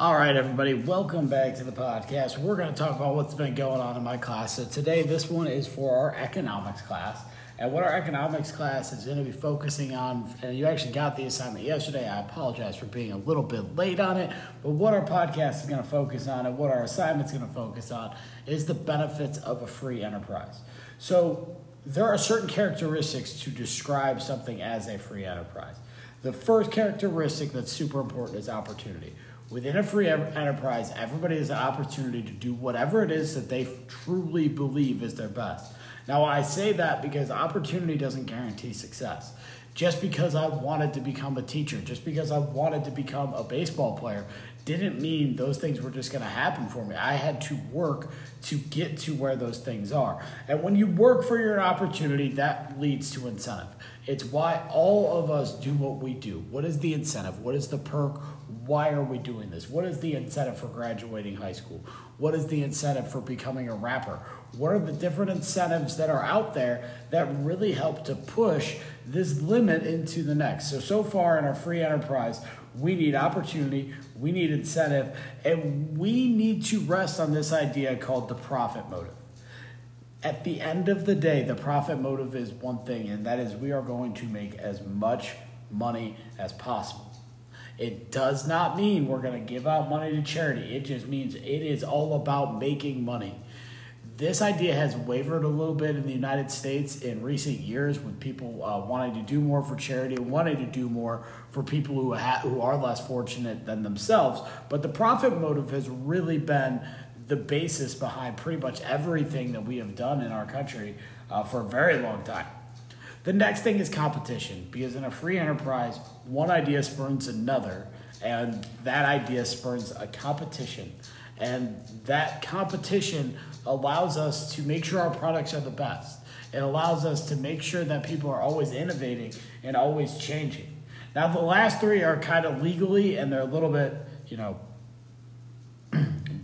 All right, everybody, welcome back to the podcast. We're going to talk about what's been going on in my class. So, today, this one is for our economics class. And what our economics class is going to be focusing on, and you actually got the assignment yesterday. I apologize for being a little bit late on it. But what our podcast is going to focus on and what our assignment is going to focus on is the benefits of a free enterprise. So, there are certain characteristics to describe something as a free enterprise. The first characteristic that's super important is opportunity. Within a free enterprise, everybody has an opportunity to do whatever it is that they truly believe is their best. Now, I say that because opportunity doesn't guarantee success. Just because I wanted to become a teacher, just because I wanted to become a baseball player, didn't mean those things were just going to happen for me. I had to work to get to where those things are. And when you work for your opportunity, that leads to incentive. It's why all of us do what we do. What is the incentive? What is the perk? Why are we doing this? What is the incentive for graduating high school? What is the incentive for becoming a rapper? What are the different incentives that are out there that really help to push this limit into the next? So, so far in our free enterprise, we need opportunity, we need incentive, and we need to rest on this idea called the profit motive. At the end of the day, the profit motive is one thing, and that is we are going to make as much money as possible. It does not mean we're going to give out money to charity. It just means it is all about making money. This idea has wavered a little bit in the United States in recent years when people uh, wanting to do more for charity and wanting to do more for people who, ha- who are less fortunate than themselves. But the profit motive has really been the basis behind pretty much everything that we have done in our country uh, for a very long time. The next thing is competition, because in a free enterprise, one idea spurns another, and that idea spurns a competition. And that competition allows us to make sure our products are the best. It allows us to make sure that people are always innovating and always changing. Now, the last three are kind of legally, and they're a little bit, you know,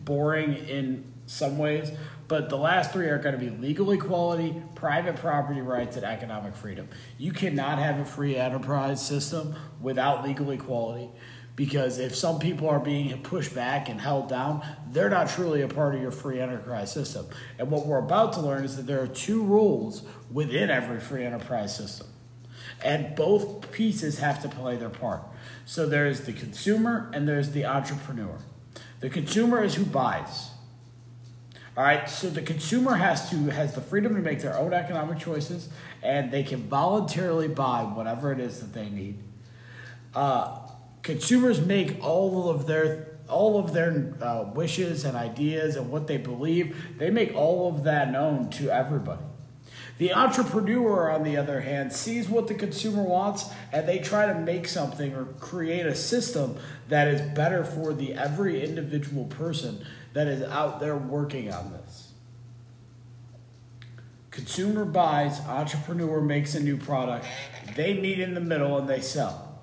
boring in some ways, but the last three are going to be legal equality, private property rights, and economic freedom. You cannot have a free enterprise system without legal equality because if some people are being pushed back and held down, they're not truly a part of your free enterprise system. And what we're about to learn is that there are two rules within every free enterprise system. And both pieces have to play their part. So there's the consumer and there's the entrepreneur. The consumer is who buys. All right, so the consumer has to has the freedom to make their own economic choices, and they can voluntarily buy whatever it is that they need. Uh, consumers make all of their all of their uh, wishes and ideas and what they believe. They make all of that known to everybody. The entrepreneur, on the other hand, sees what the consumer wants and they try to make something or create a system that is better for the every individual person that is out there working on this. Consumer buys, entrepreneur makes a new product, they meet in the middle and they sell.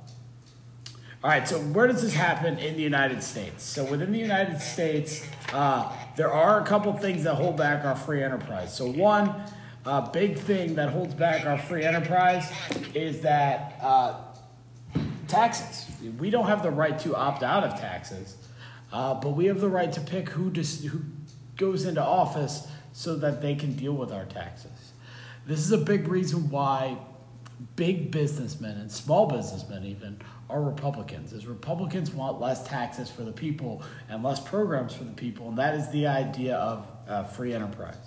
All right, so where does this happen in the United States? So within the United States, uh, there are a couple things that hold back our free enterprise. So one, uh, big thing that holds back our free enterprise is that uh, taxes. We don't have the right to opt out of taxes, uh, but we have the right to pick who, dis- who goes into office so that they can deal with our taxes. This is a big reason why big businessmen and small businessmen even are Republicans. Is Republicans want less taxes for the people and less programs for the people, and that is the idea of uh, free enterprise.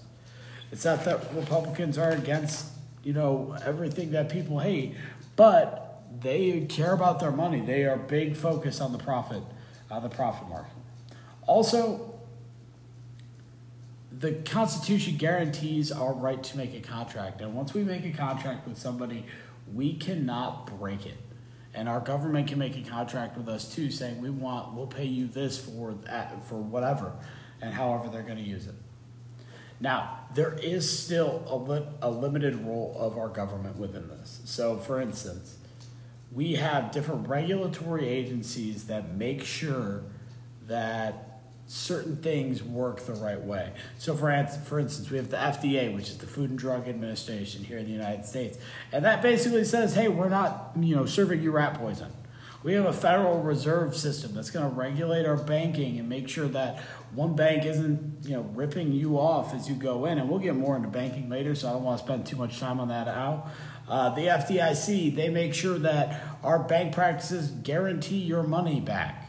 It's not that Republicans are against, you know, everything that people hate, but they care about their money. They are big focus on the profit, uh, the profit market. Also, the Constitution guarantees our right to make a contract, and once we make a contract with somebody, we cannot break it. And our government can make a contract with us too, saying we want, we'll pay you this for that, for whatever, and however they're going to use it. Now, there is still a, li- a limited role of our government within this. So, for instance, we have different regulatory agencies that make sure that certain things work the right way. So, for, for instance, we have the FDA, which is the Food and Drug Administration here in the United States, and that basically says, "Hey, we're not, you know, serving you rat poison. We have a Federal Reserve System that's going to regulate our banking and make sure that one bank isn't, you know, ripping you off as you go in. And we'll get more into banking later, so I don't want to spend too much time on that now. Uh, the FDIC, they make sure that our bank practices guarantee your money back.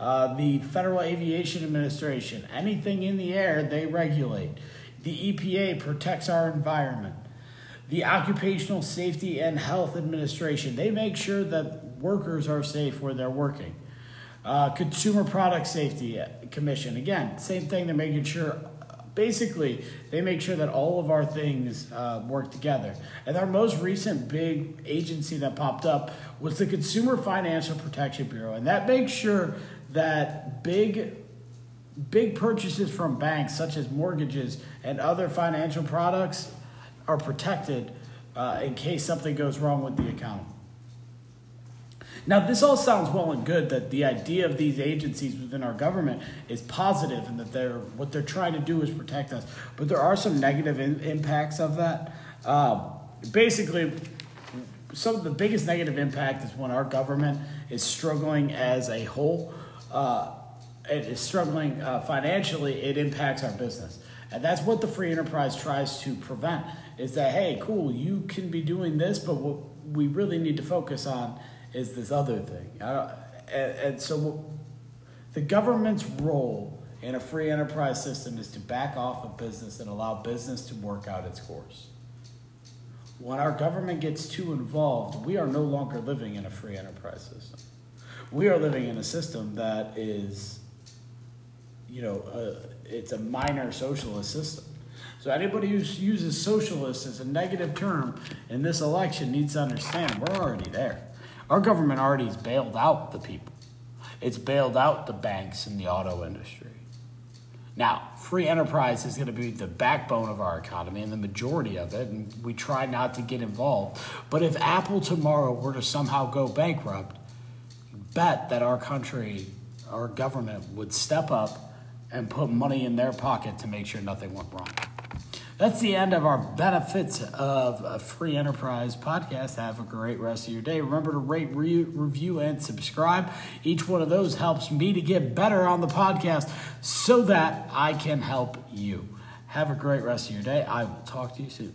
Uh, the Federal Aviation Administration, anything in the air, they regulate. The EPA protects our environment. The Occupational Safety and Health Administration, they make sure that workers are safe where they're working. Uh, Consumer Product Safety Commission, again, same thing. They're making sure, basically, they make sure that all of our things uh, work together. And our most recent big agency that popped up was the Consumer Financial Protection Bureau, and that makes sure that big big purchases from banks such as mortgages and other financial products are protected uh, in case something goes wrong with the account. Now, this all sounds well and good that the idea of these agencies within our government is positive and that they're what they're trying to do is protect us. But there are some negative in, impacts of that. Uh, basically, some of the biggest negative impact is when our government is struggling as a whole. Uh, it is struggling uh, financially. It impacts our business, and that's what the free enterprise tries to prevent. Is that hey, cool, you can be doing this, but what we really need to focus on is this other thing. And, and so the government's role in a free enterprise system is to back off of business and allow business to work out its course. When our government gets too involved, we are no longer living in a free enterprise system. We are living in a system that is, you know, uh, it's a minor socialist system. So anybody who uses socialist as a negative term in this election needs to understand we're already there. Our government already has bailed out the people. It's bailed out the banks and the auto industry. Now, free enterprise is going to be the backbone of our economy and the majority of it, and we try not to get involved. But if Apple tomorrow were to somehow go bankrupt, bet that our country, our government would step up and put money in their pocket to make sure nothing went wrong. That's the end of our benefits of a free enterprise podcast. Have a great rest of your day. Remember to rate, re- review, and subscribe. Each one of those helps me to get better on the podcast so that I can help you. Have a great rest of your day. I will talk to you soon.